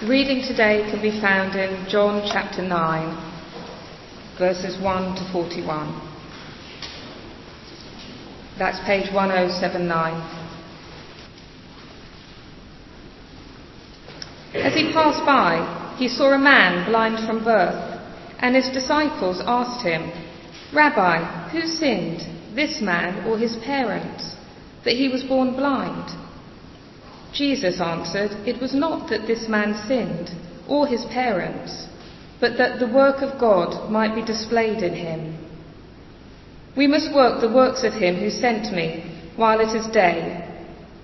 The reading today can be found in John chapter 9, verses 1 to 41. That's page 1079. As he passed by, he saw a man blind from birth, and his disciples asked him, Rabbi, who sinned, this man or his parents, that he was born blind? Jesus answered, It was not that this man sinned, or his parents, but that the work of God might be displayed in him. We must work the works of him who sent me while it is day.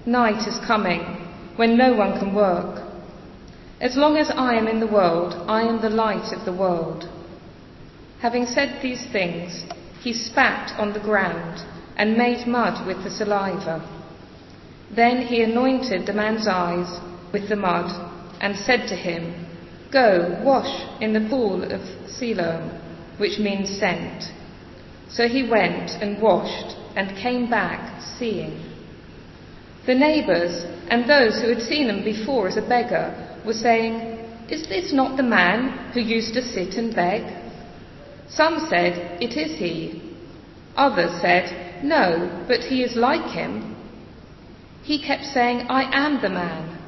Night is coming, when no one can work. As long as I am in the world, I am the light of the world. Having said these things, he spat on the ground and made mud with the saliva. Then he anointed the man's eyes with the mud and said to him, Go, wash in the pool of Siloam, which means sent. So he went and washed and came back seeing. The neighbours and those who had seen him before as a beggar were saying, Is this not the man who used to sit and beg? Some said, It is he. Others said, No, but he is like him. He kept saying, I am the man.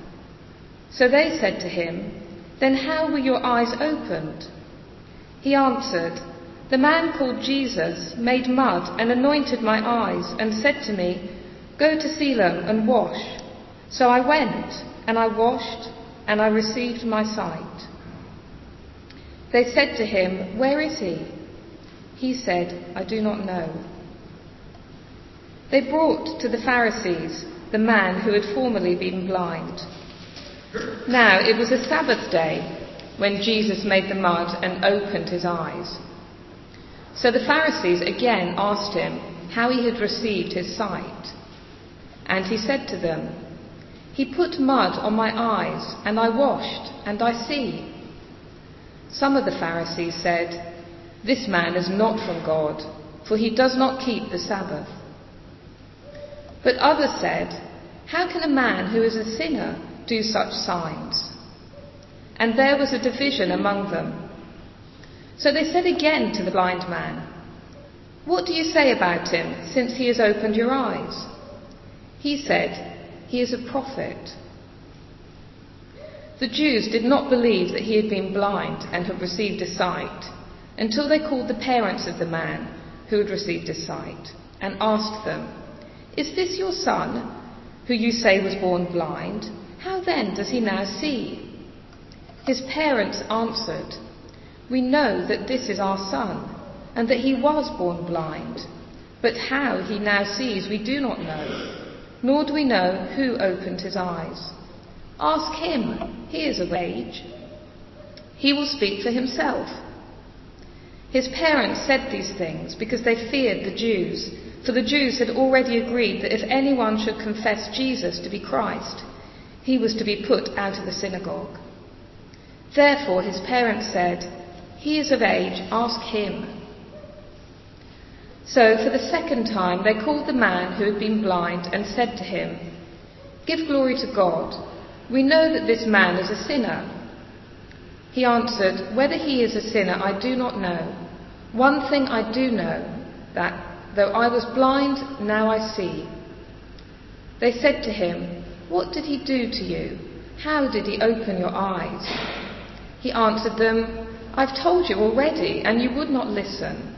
So they said to him, Then how were your eyes opened? He answered, The man called Jesus made mud and anointed my eyes and said to me, Go to Siloam and wash. So I went and I washed and I received my sight. They said to him, Where is he? He said, I do not know. They brought to the Pharisees the man who had formerly been blind. Now it was a Sabbath day when Jesus made the mud and opened his eyes. So the Pharisees again asked him how he had received his sight. And he said to them, He put mud on my eyes, and I washed, and I see. Some of the Pharisees said, This man is not from God, for he does not keep the Sabbath. But others said, How can a man who is a sinner do such signs? And there was a division among them. So they said again to the blind man, What do you say about him since he has opened your eyes? He said, He is a prophet. The Jews did not believe that he had been blind and had received a sight until they called the parents of the man who had received a sight and asked them, is this your son, who you say was born blind? How then does he now see? His parents answered, We know that this is our son, and that he was born blind. But how he now sees we do not know, nor do we know who opened his eyes. Ask him, he is of age. He will speak for himself. His parents said these things because they feared the Jews for the Jews had already agreed that if anyone should confess Jesus to be Christ, he was to be put out of the synagogue. Therefore his parents said, He is of age, ask him. So for the second time they called the man who had been blind and said to him, Give glory to God. We know that this man is a sinner. He answered, Whether he is a sinner I do not know. One thing I do know, that Though I was blind, now I see. They said to him, What did he do to you? How did he open your eyes? He answered them, I've told you already, and you would not listen.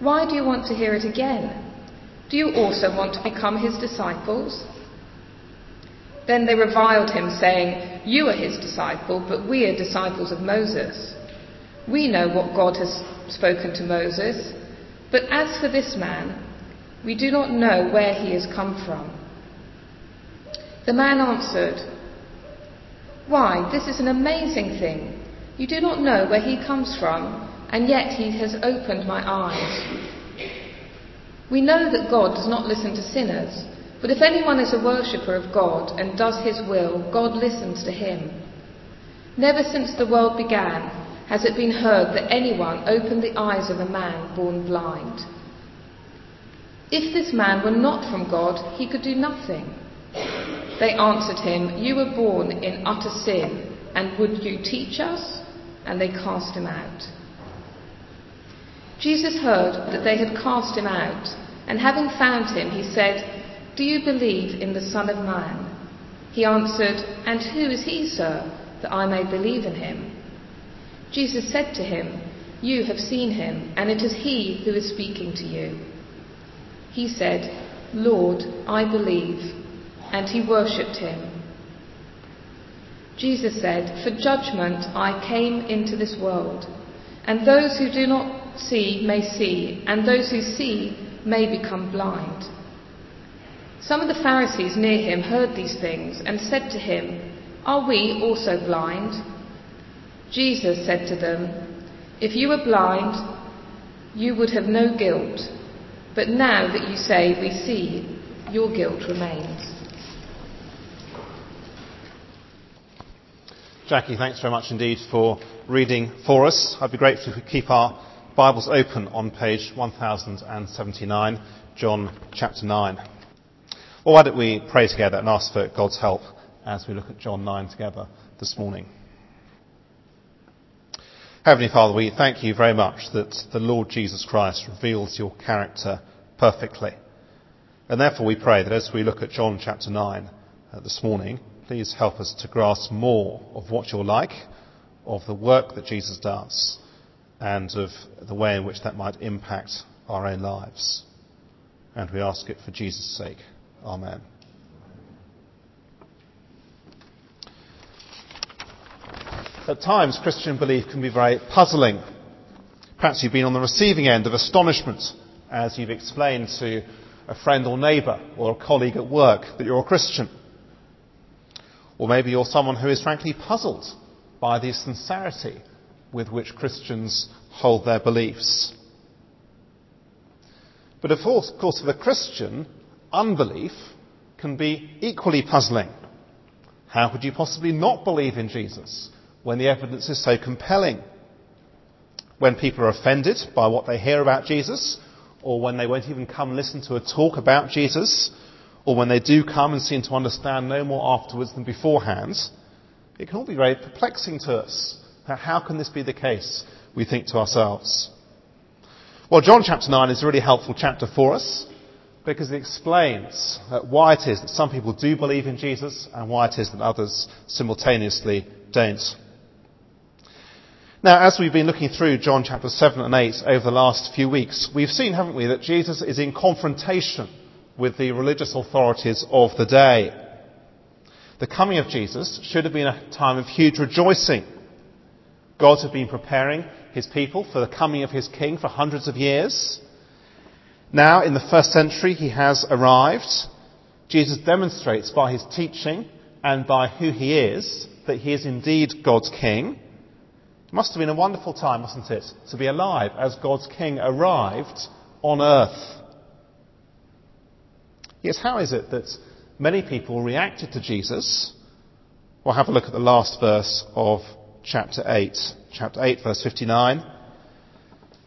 Why do you want to hear it again? Do you also want to become his disciples? Then they reviled him, saying, You are his disciple, but we are disciples of Moses. We know what God has spoken to Moses. But as for this man, we do not know where he has come from. The man answered, Why, this is an amazing thing. You do not know where he comes from, and yet he has opened my eyes. We know that God does not listen to sinners, but if anyone is a worshipper of God and does his will, God listens to him. Never since the world began has it been heard that anyone opened the eyes of a man born blind. If this man were not from God, he could do nothing. They answered him, You were born in utter sin, and would you teach us? And they cast him out. Jesus heard that they had cast him out, and having found him, he said, Do you believe in the Son of Man? He answered, And who is he, sir, that I may believe in him? Jesus said to him, You have seen him, and it is he who is speaking to you. He said, Lord, I believe, and he worshipped him. Jesus said, For judgment I came into this world, and those who do not see may see, and those who see may become blind. Some of the Pharisees near him heard these things and said to him, Are we also blind? Jesus said to them, If you were blind, you would have no guilt, but now that you say we see, your guilt remains. Jackie, thanks very much indeed for reading for us. I'd be grateful if we keep our Bibles open on page 1079, John chapter 9. Well, why don't we pray together and ask for God's help as we look at John 9 together this morning. Heavenly Father, we thank you very much that the Lord Jesus Christ reveals your character perfectly. And therefore we pray that as we look at John chapter 9 uh, this morning, please help us to grasp more of what you're like, of the work that Jesus does, and of the way in which that might impact our own lives. And we ask it for Jesus' sake. Amen. At times, Christian belief can be very puzzling. Perhaps you've been on the receiving end of astonishment as you've explained to a friend or neighbour or a colleague at work that you're a Christian. Or maybe you're someone who is frankly puzzled by the sincerity with which Christians hold their beliefs. But of course, for the Christian, unbelief can be equally puzzling. How could you possibly not believe in Jesus when the evidence is so compelling? When people are offended by what they hear about Jesus, or when they won't even come listen to a talk about Jesus, or when they do come and seem to understand no more afterwards than beforehand, it can all be very perplexing to us. How can this be the case? We think to ourselves. Well, John chapter 9 is a really helpful chapter for us because it explains uh, why it is that some people do believe in Jesus and why it is that others simultaneously don't. Now, as we've been looking through John chapter 7 and 8 over the last few weeks, we've seen, haven't we, that Jesus is in confrontation with the religious authorities of the day. The coming of Jesus should have been a time of huge rejoicing. God had been preparing his people for the coming of his king for hundreds of years. Now, in the first century, he has arrived. Jesus demonstrates by his teaching and by who he is that he is indeed God's king. It must have been a wonderful time, wasn't it, to be alive as God's king arrived on earth. Yes, how is it that many people reacted to Jesus? Well, have a look at the last verse of chapter 8. Chapter 8, verse 59.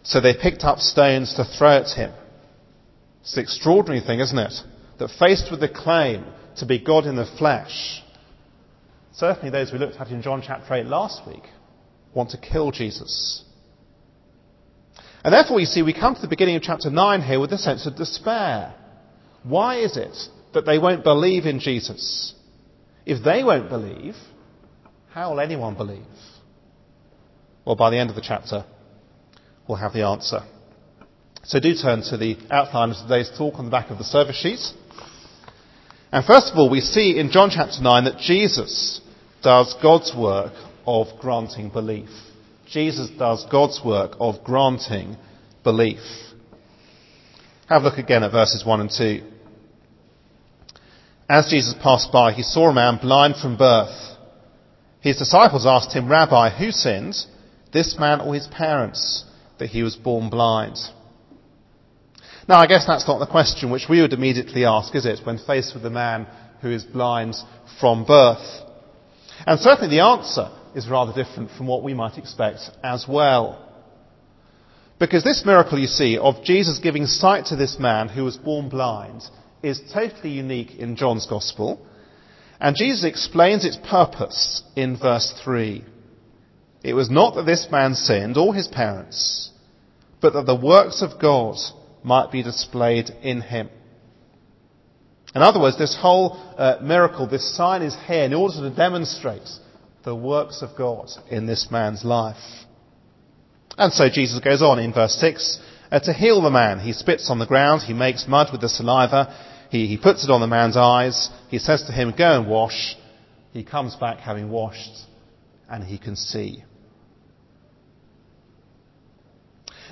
So they picked up stones to throw at him. It's an extraordinary thing, isn't it? That faced with the claim to be God in the flesh, certainly those we looked at in John chapter 8 last week want to kill Jesus. And therefore, you see, we come to the beginning of chapter 9 here with a sense of despair. Why is it that they won't believe in Jesus? If they won't believe, how will anyone believe? Well, by the end of the chapter, we'll have the answer. So do turn to the outline of today's talk on the back of the service sheet. And first of all, we see in John chapter 9 that Jesus does God's work of granting belief. Jesus does God's work of granting belief. Have a look again at verses 1 and 2. As Jesus passed by, he saw a man blind from birth. His disciples asked him, Rabbi, who sinned, this man or his parents, that he was born blind? Now, I guess that's not the question which we would immediately ask, is it, when faced with a man who is blind from birth? And certainly the answer is rather different from what we might expect as well. Because this miracle, you see, of Jesus giving sight to this man who was born blind is totally unique in John's Gospel. And Jesus explains its purpose in verse 3. It was not that this man sinned or his parents, but that the works of God might be displayed in him. In other words, this whole uh, miracle, this sign is here in order to demonstrate the works of God in this man's life. And so Jesus goes on in verse 6 uh, to heal the man. He spits on the ground, he makes mud with the saliva, he, he puts it on the man's eyes, he says to him, Go and wash. He comes back having washed, and he can see.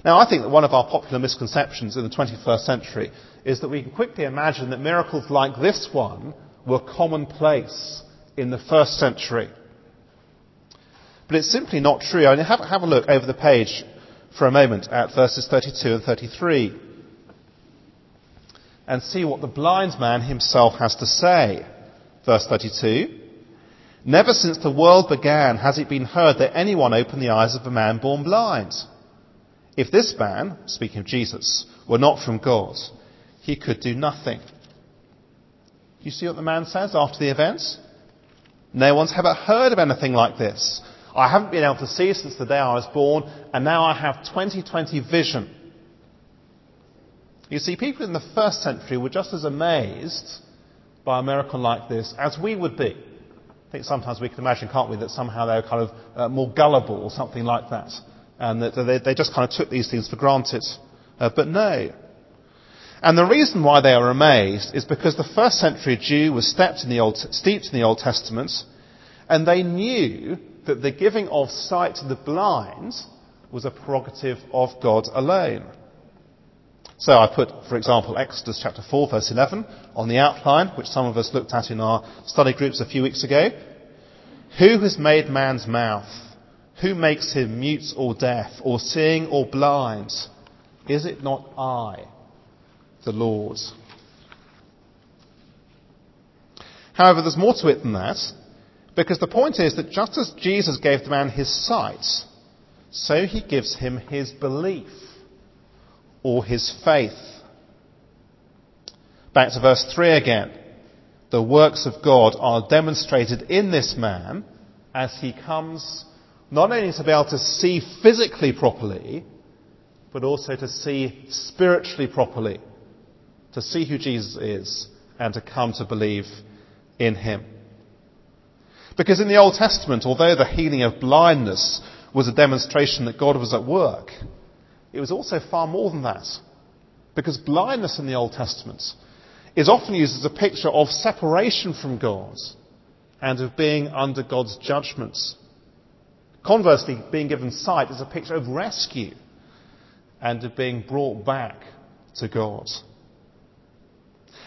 Now, I think that one of our popular misconceptions in the 21st century is that we can quickly imagine that miracles like this one were commonplace in the first century. But it's simply not true. I mean, have, have a look over the page for a moment at verses 32 and 33 and see what the blind man himself has to say. Verse 32. Never since the world began has it been heard that anyone opened the eyes of a man born blind. If this man, speaking of Jesus, were not from God, he could do nothing. You see what the man says after the events? No one's ever heard of anything like this. I haven't been able to see since the day I was born, and now I have 2020 vision. You see, people in the first century were just as amazed by a miracle like this as we would be. I think sometimes we can imagine, can't we, that somehow they were kind of uh, more gullible or something like that and that they, they just kind of took these things for granted. Uh, but no. And the reason why they are amazed is because the first century Jew was steeped in the Old, steeped in the Old Testament, and they knew that the giving of sight to the blind was a prerogative of God alone. So I put, for example, Exodus chapter 4 verse 11 on the outline, which some of us looked at in our study groups a few weeks ago. Who has made man's mouth? Who makes him mute or deaf, or seeing or blind? Is it not I, the Lord? However, there's more to it than that, because the point is that just as Jesus gave the man his sight, so he gives him his belief or his faith. Back to verse 3 again. The works of God are demonstrated in this man as he comes not only to be able to see physically properly, but also to see spiritually properly, to see who Jesus is, and to come to believe in him. Because in the Old Testament, although the healing of blindness was a demonstration that God was at work, it was also far more than that. Because blindness in the Old Testament is often used as a picture of separation from God and of being under God's judgments. Conversely, being given sight is a picture of rescue and of being brought back to God.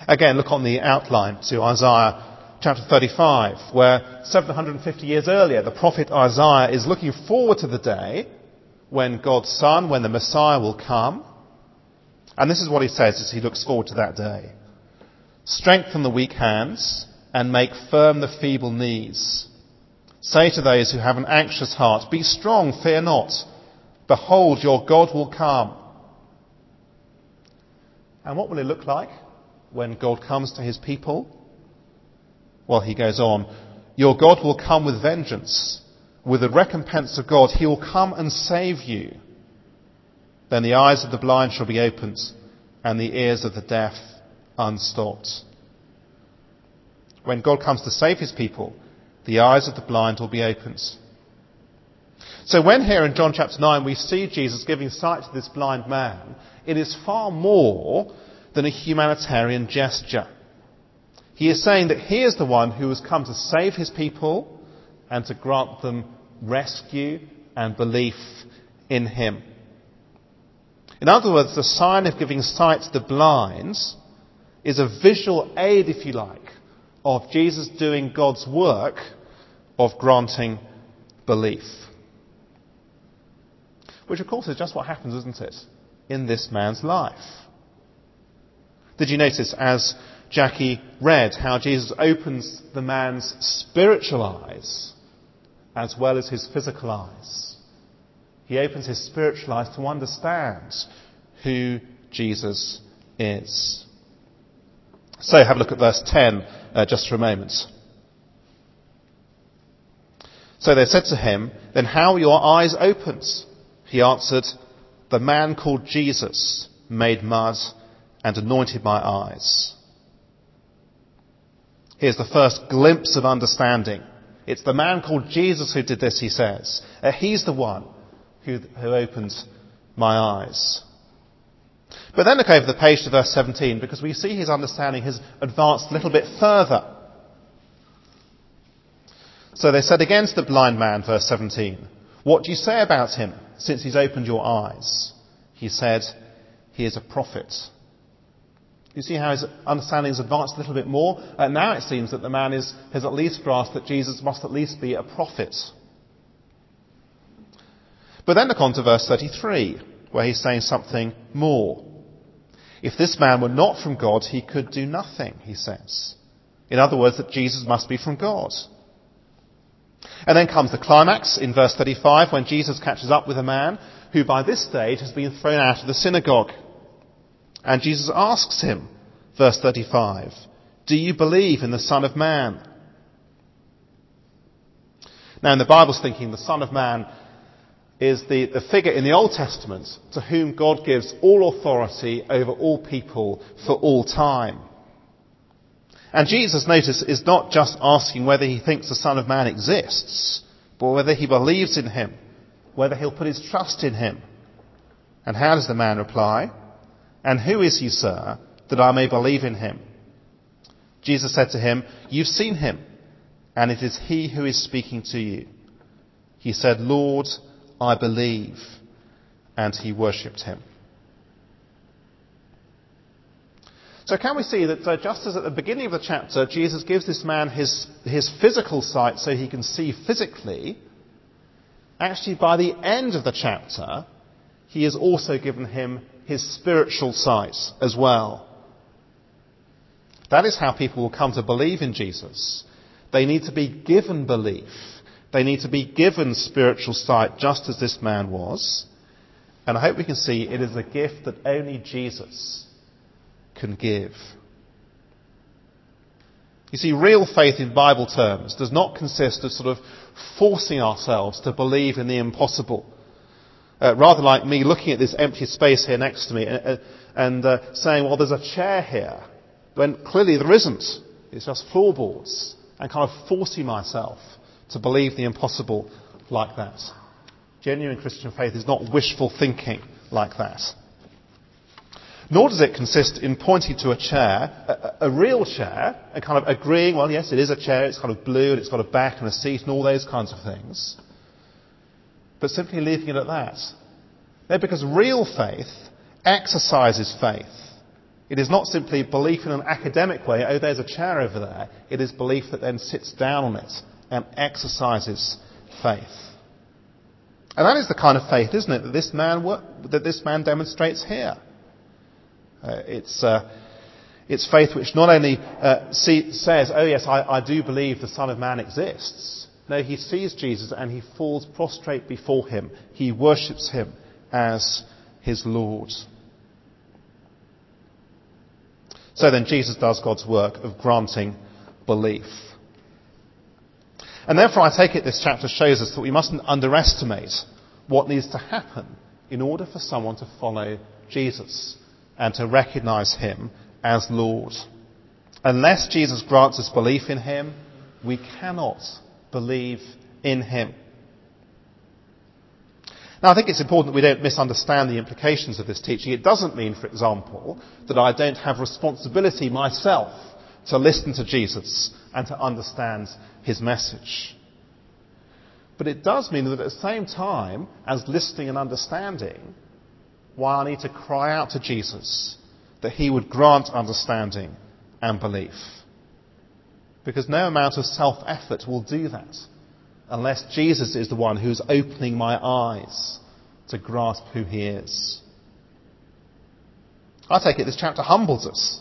Again, look on the outline to Isaiah chapter 35, where 750 years earlier, the prophet Isaiah is looking forward to the day when God's Son, when the Messiah will come. And this is what he says as he looks forward to that day. Strengthen the weak hands and make firm the feeble knees. Say to those who have an anxious heart, Be strong, fear not. Behold, your God will come. And what will it look like when God comes to his people? Well, he goes on, Your God will come with vengeance. With the recompense of God, he will come and save you. Then the eyes of the blind shall be opened, and the ears of the deaf unstopped. When God comes to save his people, the eyes of the blind will be opened. So when here in John chapter 9 we see Jesus giving sight to this blind man, it is far more than a humanitarian gesture. He is saying that he is the one who has come to save his people and to grant them rescue and belief in him. In other words, the sign of giving sight to the blind is a visual aid, if you like, of Jesus doing God's work of granting belief. Which, of course, is just what happens, isn't it, in this man's life. Did you notice as Jackie read how Jesus opens the man's spiritual eyes as well as his physical eyes? He opens his spiritual eyes to understand who Jesus is. So have a look at verse 10 uh, just for a moment. So they said to him, Then how your eyes opened? He answered, The man called Jesus made mud and anointed my eyes. Here's the first glimpse of understanding. It's the man called Jesus who did this, he says. Uh, he's the one who, who opened my eyes. But then look over the page to verse 17 because we see his understanding has advanced a little bit further. So they said again to the blind man, verse 17, What do you say about him since he's opened your eyes? He said, He is a prophet. You see how his understanding has advanced a little bit more? And now it seems that the man is, has at least grasped that Jesus must at least be a prophet. But then look on to verse 33, where he's saying something more. If this man were not from God, he could do nothing, he says. In other words, that Jesus must be from God. And then comes the climax in verse 35 when Jesus catches up with a man who by this stage has been thrown out of the synagogue. And Jesus asks him, verse 35, Do you believe in the Son of Man? Now in the Bible's thinking, the Son of Man is the, the figure in the Old Testament to whom God gives all authority over all people for all time. And Jesus, notice, is not just asking whether he thinks the Son of Man exists, but whether he believes in him, whether he'll put his trust in him. And how does the man reply? And who is he, sir, that I may believe in him? Jesus said to him, You've seen him, and it is he who is speaking to you. He said, Lord, I believe. And he worshipped him. So can we see that uh, just as at the beginning of the chapter, Jesus gives this man his, his physical sight so he can see physically, actually by the end of the chapter, he has also given him his spiritual sight as well. That is how people will come to believe in Jesus. They need to be given belief. They need to be given spiritual sight just as this man was. And I hope we can see it is a gift that only Jesus can give. You see, real faith in Bible terms does not consist of sort of forcing ourselves to believe in the impossible. Uh, rather like me looking at this empty space here next to me and, and uh, saying, well, there's a chair here, when clearly there isn't. It's just floorboards. And kind of forcing myself to believe the impossible like that. Genuine Christian faith is not wishful thinking like that. Nor does it consist in pointing to a chair, a, a, real chair, and kind of agreeing, well, yes, it is a chair, it's kind of blue, and it's got a back and a seat, and all those kinds of things. But simply leaving it at that. No, because real faith exercises faith. It is not simply belief in an academic way, oh, there's a chair over there. It is belief that then sits down on it and exercises faith. And that is the kind of faith, isn't it, that this man, that this man demonstrates here. Uh, it's, uh, it's faith which not only uh, see, says, oh yes, I, I do believe the Son of Man exists. No, he sees Jesus and he falls prostrate before him. He worships him as his Lord. So then Jesus does God's work of granting belief. And therefore I take it this chapter shows us that we mustn't underestimate what needs to happen in order for someone to follow Jesus and to recognize him as Lord. Unless Jesus grants us belief in him, we cannot believe in him. Now, I think it's important that we don't misunderstand the implications of this teaching. It doesn't mean, for example, that I don't have responsibility myself to listen to Jesus and to understand his message. But it does mean that at the same time as listening and understanding, why I need to cry out to Jesus that he would grant understanding and belief. Because no amount of self effort will do that unless Jesus is the one who's opening my eyes to grasp who he is. I take it this chapter humbles us.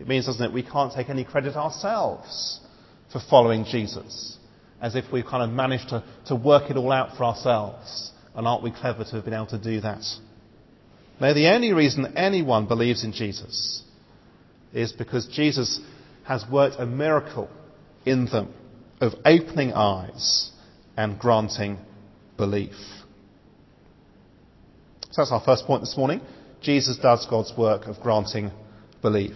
It means, doesn't it, we can't take any credit ourselves for following Jesus, as if we've kind of managed to, to work it all out for ourselves. And aren't we clever to have been able to do that? No, the only reason anyone believes in Jesus is because Jesus has worked a miracle in them of opening eyes and granting belief. So that's our first point this morning. Jesus does God's work of granting belief.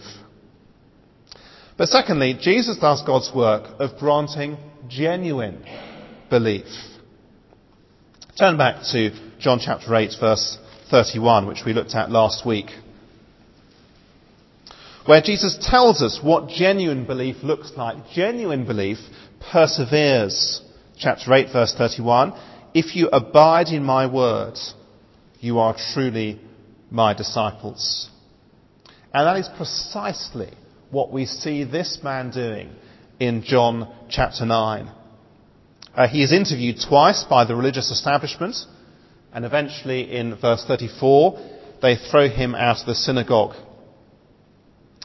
But secondly, Jesus does God's work of granting genuine belief. Turn back to John chapter 8 verse 31, which we looked at last week, where Jesus tells us what genuine belief looks like. Genuine belief perseveres. Chapter 8 verse 31, if you abide in my word, you are truly my disciples. And that is precisely what we see this man doing in John chapter 9. Uh, he is interviewed twice by the religious establishment, and eventually in verse 34, they throw him out of the synagogue.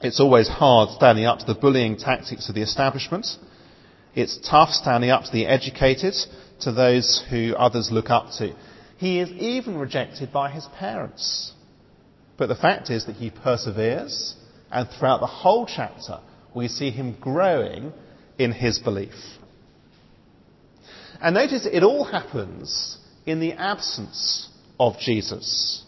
It's always hard standing up to the bullying tactics of the establishment. It's tough standing up to the educated, to those who others look up to. He is even rejected by his parents. But the fact is that he perseveres, and throughout the whole chapter, we see him growing in his belief. And notice it all happens in the absence of Jesus.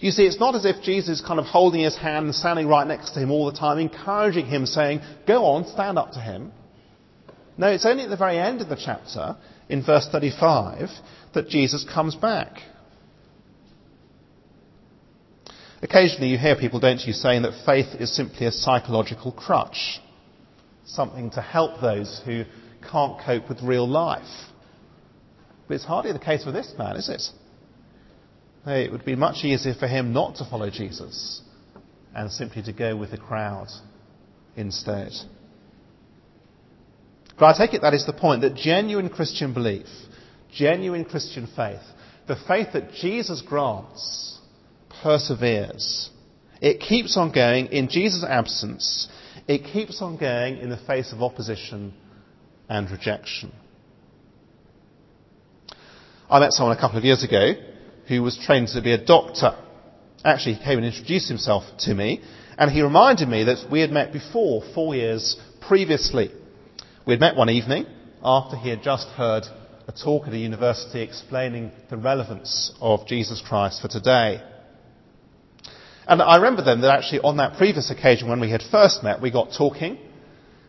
You see, it's not as if Jesus is kind of holding his hand and standing right next to him all the time, encouraging him, saying, Go on, stand up to him. No, it's only at the very end of the chapter, in verse 35, that Jesus comes back. Occasionally you hear people, don't you, saying that faith is simply a psychological crutch. Something to help those who can't cope with real life. But it's hardly the case with this man, is it? It would be much easier for him not to follow Jesus and simply to go with the crowd instead. But I take it that is the point that genuine Christian belief, genuine Christian faith, the faith that Jesus grants, perseveres. It keeps on going in Jesus' absence. It keeps on going in the face of opposition and rejection. I met someone a couple of years ago who was trained to be a doctor. Actually, he came and introduced himself to me, and he reminded me that we had met before, four years previously. We had met one evening after he had just heard a talk at a university explaining the relevance of Jesus Christ for today. And I remember then that actually on that previous occasion when we had first met, we got talking,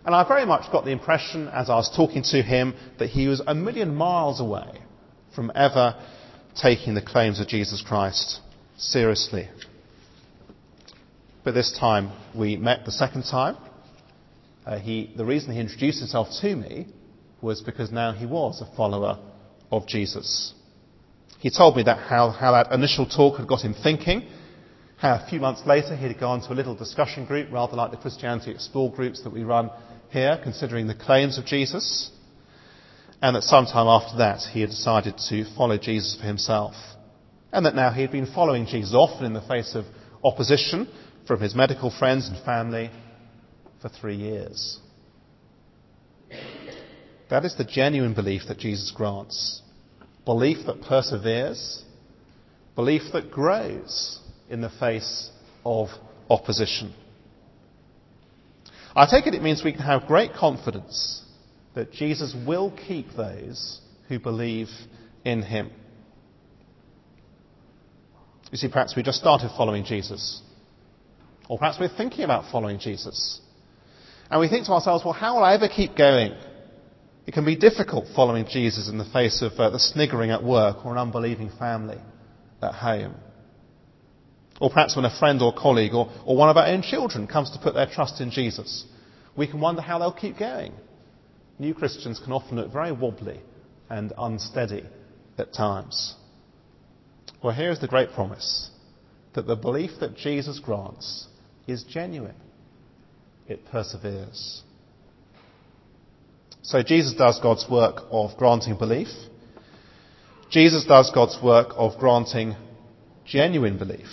and I very much got the impression as I was talking to him that he was a million miles away from ever taking the claims of Jesus Christ seriously. But this time we met the second time. Uh, he, the reason he introduced himself to me was because now he was a follower of Jesus. He told me that how, how that initial talk had got him thinking, how a few months later he had gone to a little discussion group, rather like the Christianity Explored groups that we run here, considering the claims of Jesus, and that sometime after that he had decided to follow Jesus for himself. And that now he had been following Jesus, often in the face of opposition from his medical friends and family, for three years. That is the genuine belief that Jesus grants. Belief that perseveres, belief that grows in the face of opposition. I take it it means we can have great confidence that Jesus will keep those who believe in him. You see, perhaps we just started following Jesus. Or perhaps we're thinking about following Jesus. And we think to ourselves, well, how will I ever keep going? It can be difficult following Jesus in the face of uh, the sniggering at work or an unbelieving family at home. Or perhaps when a friend or colleague or, or one of our own children comes to put their trust in Jesus, we can wonder how they'll keep going. New Christians can often look very wobbly and unsteady at times. Well, here is the great promise that the belief that Jesus grants is genuine. It perseveres. So Jesus does God's work of granting belief. Jesus does God's work of granting genuine belief.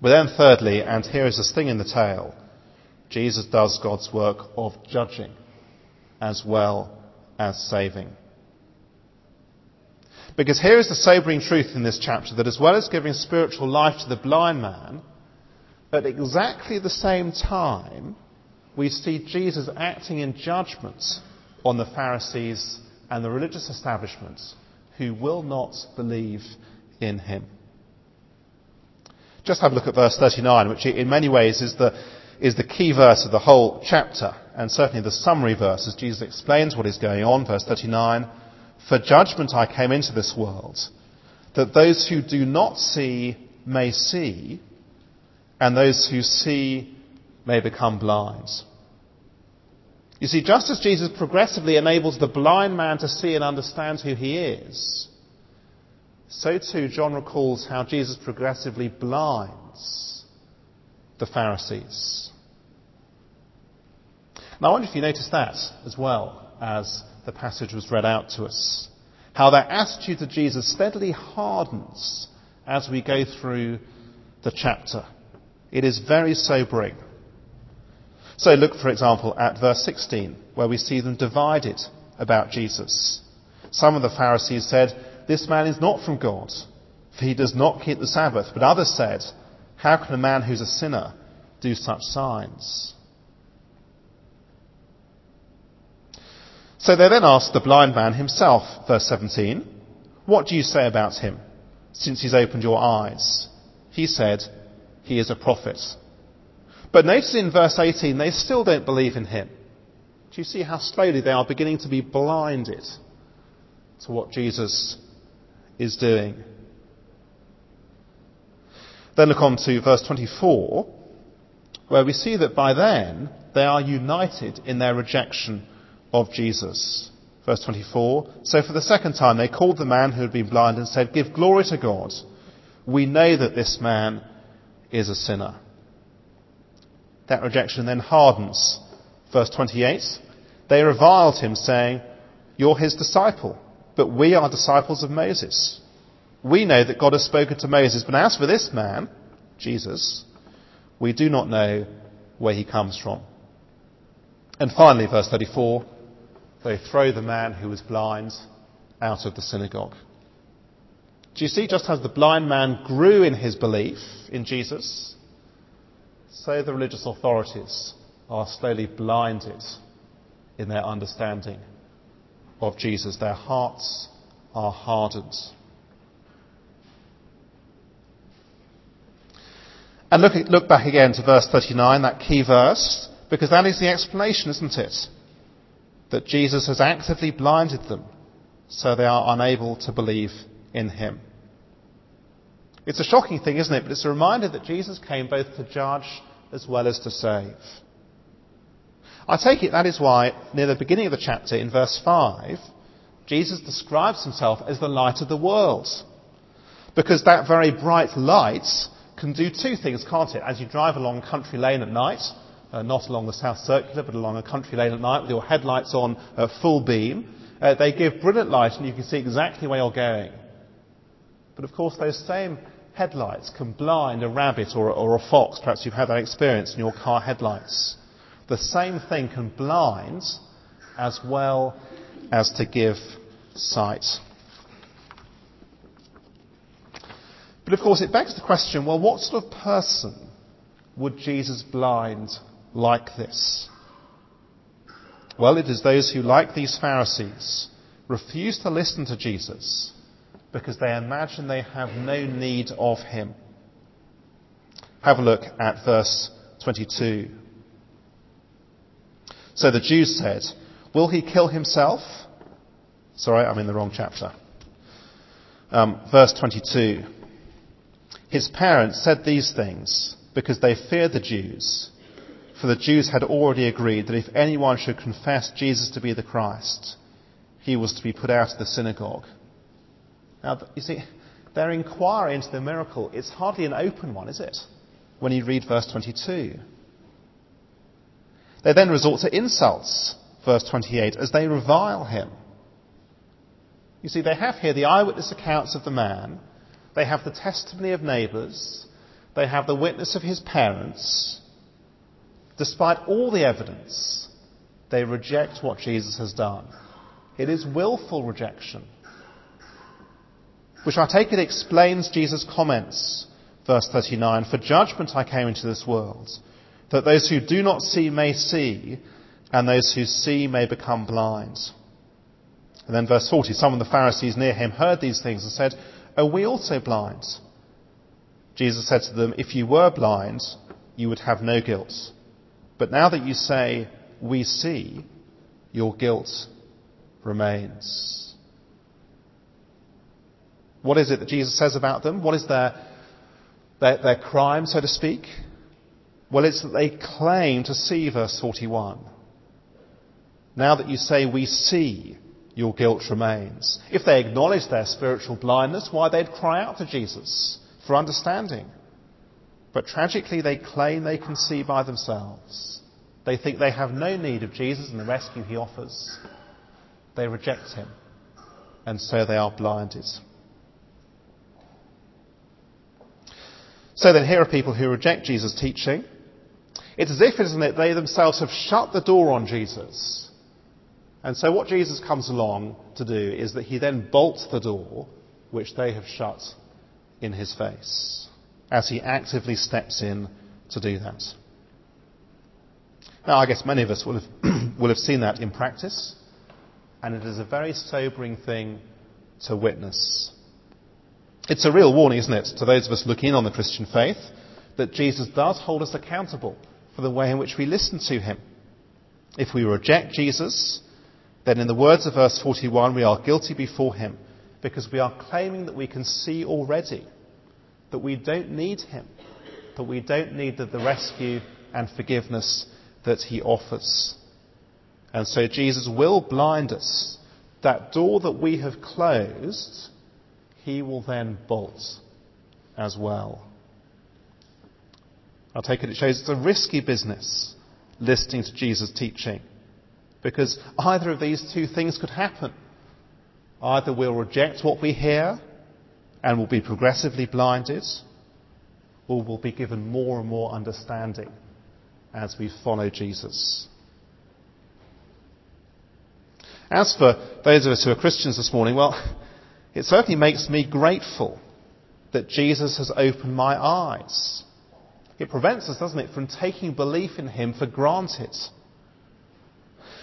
But then thirdly, and here is the sting in the tail, Jesus does God's work of judging as well as saving. Because here is the sobering truth in this chapter that as well as giving spiritual life to the blind man, at exactly the same time, we see Jesus acting in judgment on the Pharisees and the religious establishments who will not believe in him. Just have a look at verse 39, which in many ways is the, is the key verse of the whole chapter, and certainly the summary verse as Jesus explains what is going on. Verse 39, For judgment I came into this world, that those who do not see may see, and those who see may become blind. You see, just as Jesus progressively enables the blind man to see and understand who he is, so too John recalls how Jesus progressively blinds the Pharisees. Now I wonder if you noticed that as well as the passage was read out to us. How their attitude to Jesus steadily hardens as we go through the chapter. It is very sobering. So look, for example, at verse 16, where we see them divided about Jesus. Some of the Pharisees said, This man is not from God, for he does not keep the Sabbath. But others said, How can a man who's a sinner do such signs? So they then asked the blind man himself, verse 17, What do you say about him, since he's opened your eyes? He said, He is a prophet. But notice in verse 18, they still don't believe in him. Do you see how slowly they are beginning to be blinded to what Jesus is doing? Then look on to verse 24, where we see that by then they are united in their rejection of Jesus. Verse 24, so for the second time they called the man who had been blind and said, Give glory to God. We know that this man is a sinner. That rejection then hardens. Verse 28 They reviled him, saying, You're his disciple, but we are disciples of Moses. We know that God has spoken to Moses, but as for this man, Jesus, we do not know where he comes from. And finally, verse 34 they throw the man who was blind out of the synagogue. Do you see, just as the blind man grew in his belief in Jesus, so the religious authorities are slowly blinded in their understanding of Jesus. Their hearts are hardened. And look, look back again to verse 39, that key verse, because that is the explanation, isn't it? That Jesus has actively blinded them so they are unable to believe in him. It's a shocking thing, isn't it? But it's a reminder that Jesus came both to judge as well as to save. I take it that is why, near the beginning of the chapter, in verse 5, Jesus describes himself as the light of the world. Because that very bright light can do two things, can't it? As you drive along a country lane at night, uh, not along the South Circular, but along a country lane at night with your headlights on uh, full beam, uh, they give brilliant light and you can see exactly where you're going. But of course, those same headlights can blind a rabbit or, or a fox. Perhaps you've had that experience in your car headlights. The same thing can blind as well as to give sight. But of course, it begs the question well, what sort of person would Jesus blind like this? Well, it is those who, like these Pharisees, refuse to listen to Jesus because they imagine they have no need of him. Have a look at verse 22. So the Jews said, Will he kill himself? Sorry, I'm in the wrong chapter. Um, verse 22. His parents said these things because they feared the Jews, for the Jews had already agreed that if anyone should confess Jesus to be the Christ, he was to be put out of the synagogue. Now, you see, their inquiry into the miracle, it's hardly an open one, is it? When you read verse 22. They then resort to insults, verse 28, as they revile him. You see, they have here the eyewitness accounts of the man, they have the testimony of neighbours, they have the witness of his parents. Despite all the evidence, they reject what Jesus has done. It is willful rejection which I take it explains Jesus' comments. Verse 39, For judgment I came into this world, that those who do not see may see, and those who see may become blind. And then verse 40, some of the Pharisees near him heard these things and said, Are we also blind? Jesus said to them, If you were blind, you would have no guilt. But now that you say, We see, your guilt remains. What is it that Jesus says about them? What is their, their, their crime, so to speak? Well, it's that they claim to see, verse 41. Now that you say, we see, your guilt remains. If they acknowledge their spiritual blindness, why, they'd cry out to Jesus for understanding. But tragically, they claim they can see by themselves. They think they have no need of Jesus and the rescue he offers. They reject him, and so they are blinded. So then, here are people who reject Jesus' teaching. It's as if, isn't it, they themselves have shut the door on Jesus. And so what Jesus comes along to do is that he then bolts the door which they have shut in his face as he actively steps in to do that. Now, I guess many of us will have, will have seen that in practice, and it is a very sobering thing to witness. It's a real warning, isn't it, to those of us looking in on the Christian faith, that Jesus does hold us accountable for the way in which we listen to him. If we reject Jesus, then in the words of verse 41, we are guilty before him because we are claiming that we can see already, that we don't need him, that we don't need the, the rescue and forgiveness that he offers. And so Jesus will blind us. That door that we have closed, he will then bolt as well. I take it it shows it's a risky business listening to Jesus' teaching. Because either of these two things could happen. Either we'll reject what we hear and will be progressively blinded, or we'll be given more and more understanding as we follow Jesus. As for those of us who are Christians this morning, well, it certainly makes me grateful that Jesus has opened my eyes. It prevents us, doesn't it, from taking belief in Him for granted.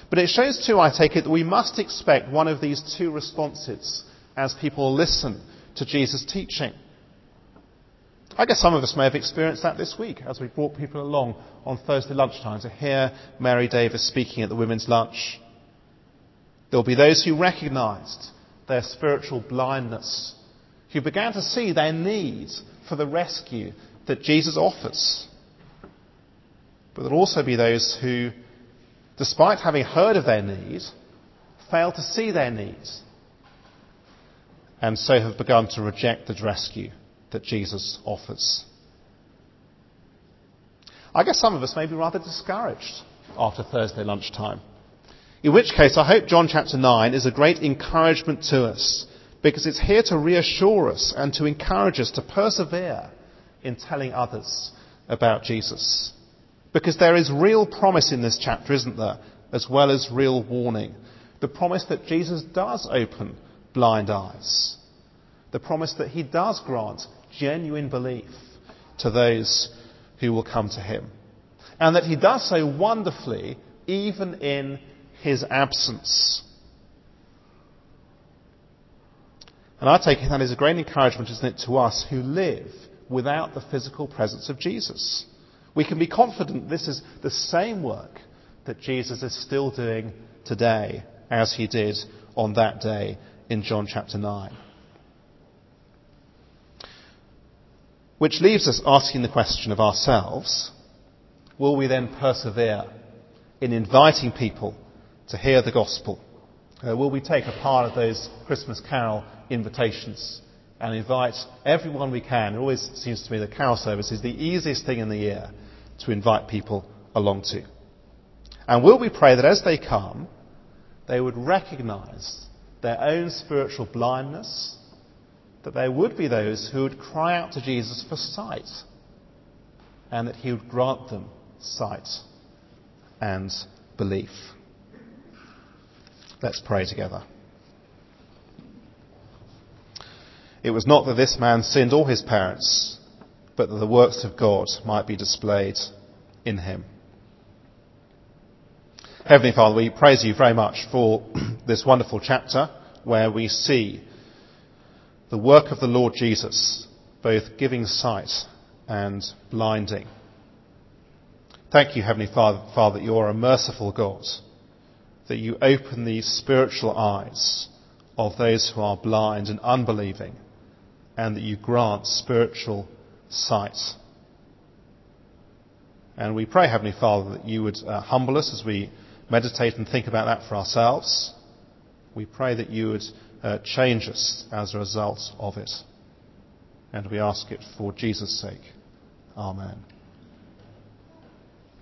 But it shows too, I take it, that we must expect one of these two responses as people listen to Jesus' teaching. I guess some of us may have experienced that this week as we brought people along on Thursday lunchtime to hear Mary Davis speaking at the women's lunch. There will be those who recognised their spiritual blindness, who began to see their need for the rescue that Jesus offers. But there will also be those who despite having heard of their need, fail to see their needs, and so have begun to reject the rescue that Jesus offers. I guess some of us may be rather discouraged after Thursday lunchtime. In which case, I hope John chapter 9 is a great encouragement to us because it's here to reassure us and to encourage us to persevere in telling others about Jesus. Because there is real promise in this chapter, isn't there? As well as real warning. The promise that Jesus does open blind eyes. The promise that he does grant genuine belief to those who will come to him. And that he does so wonderfully even in his absence. And I take it that is a great encouragement, isn't it, to us who live without the physical presence of Jesus. We can be confident this is the same work that Jesus is still doing today as he did on that day in John chapter 9. Which leaves us asking the question of ourselves will we then persevere in inviting people to hear the gospel? Uh, will we take a part of those Christmas carol invitations and invite everyone we can? It always seems to me that carol service is the easiest thing in the year to invite people along to. And will we pray that as they come, they would recognize their own spiritual blindness, that there would be those who would cry out to Jesus for sight, and that he would grant them sight and belief. Let's pray together. It was not that this man sinned or his parents but that the works of God might be displayed in him. Heavenly Father, we praise you very much for this wonderful chapter where we see the work of the Lord Jesus, both giving sight and blinding. Thank you, Heavenly Father, Father, that you are a merciful God, that you open the spiritual eyes of those who are blind and unbelieving, and that you grant spiritual sight. And we pray, Heavenly Father, that you would uh, humble us as we meditate and think about that for ourselves. We pray that you would uh, change us as a result of it. And we ask it for Jesus' sake. Amen.